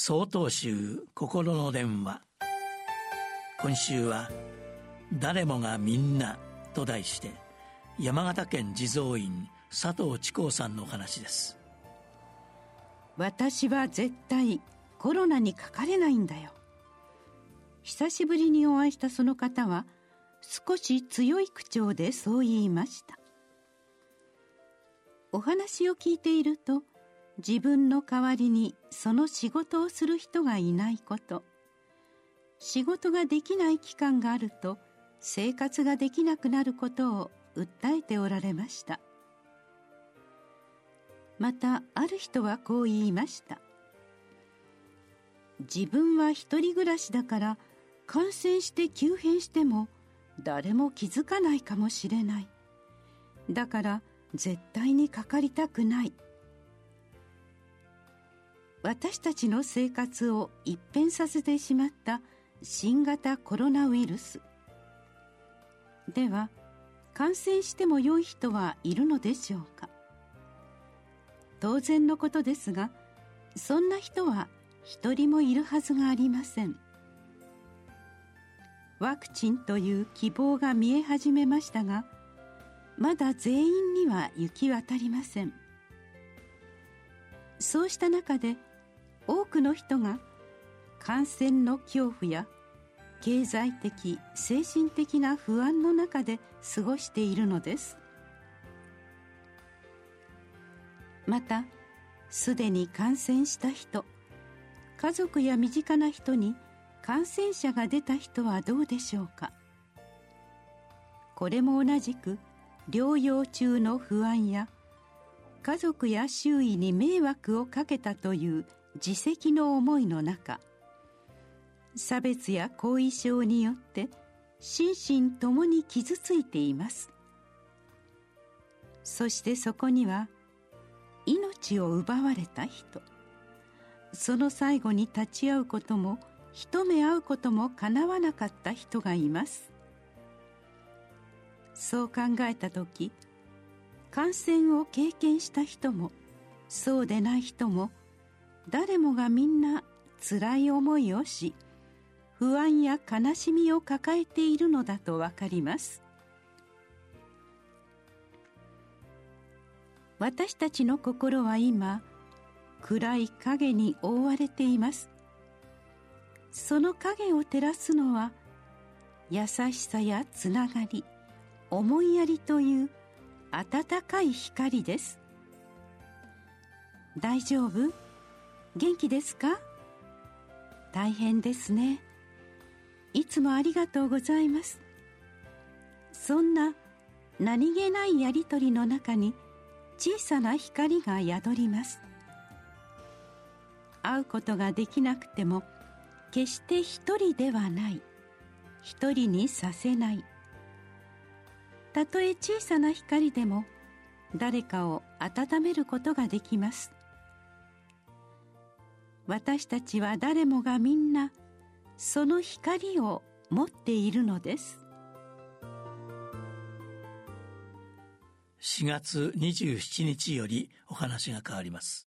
総統集心の電話。今週は「誰もがみんな」と題して山形県地蔵院佐藤智光さんの話です。私は絶対コロナにかかれないんだよ。久しぶりにお会いしたその方は少し強い口調でそう言いました。お話を聞いていると自分の代わりにその仕事をする人がいないこと。仕事ができない期間があると生活ができなくなることを訴えておられました。またある人はこう言いました。自分は一人暮らしだから感染して急変しても誰も気づかないかもしれない。だから絶対にかかりたくない。私たちの生活を一変させてしまった新型コロナウイルス。では感染しても良い人はいるのでしょうか？当然のことですがそんな人は一人もいるはずがありません。ワクチンという希望が見え始めましたがまだ全員には行き渡りません。そうした中で多くの人が感染の恐怖や経済的精神的な不安の中で過ごしているのです。またすでに感染した人家族や身近な人に感染者が出た人はどうでしょうか。これも同じく療養中の不安や家族や周囲に迷惑をかけたという自責の思いの中差別や後遺症によって心身ともに傷ついています。そしてそこには命を奪われた人その最後に立ち会うことも一目会うこともかなわなかった人がいます。そう考えた時感染を経験した人もそうでない人も誰もがみんな辛い思いをし不安や悲しみを抱えているのだとわかります。私たちの心は今暗い影に覆われています。その影を照らすのは優しさやつながり思いやりという温かい光です。大丈夫？元気ですか？大変ですね。いつもありがとうございます。そんな何気ないやりとりの中に小さな光が宿ります。会うことができなくても決して一人ではない。一人にさせない。たとえ小さな光でも誰かを温めることができます。私たちは誰もがみんなその光を持っているのです。4月27日よりお話が変わります。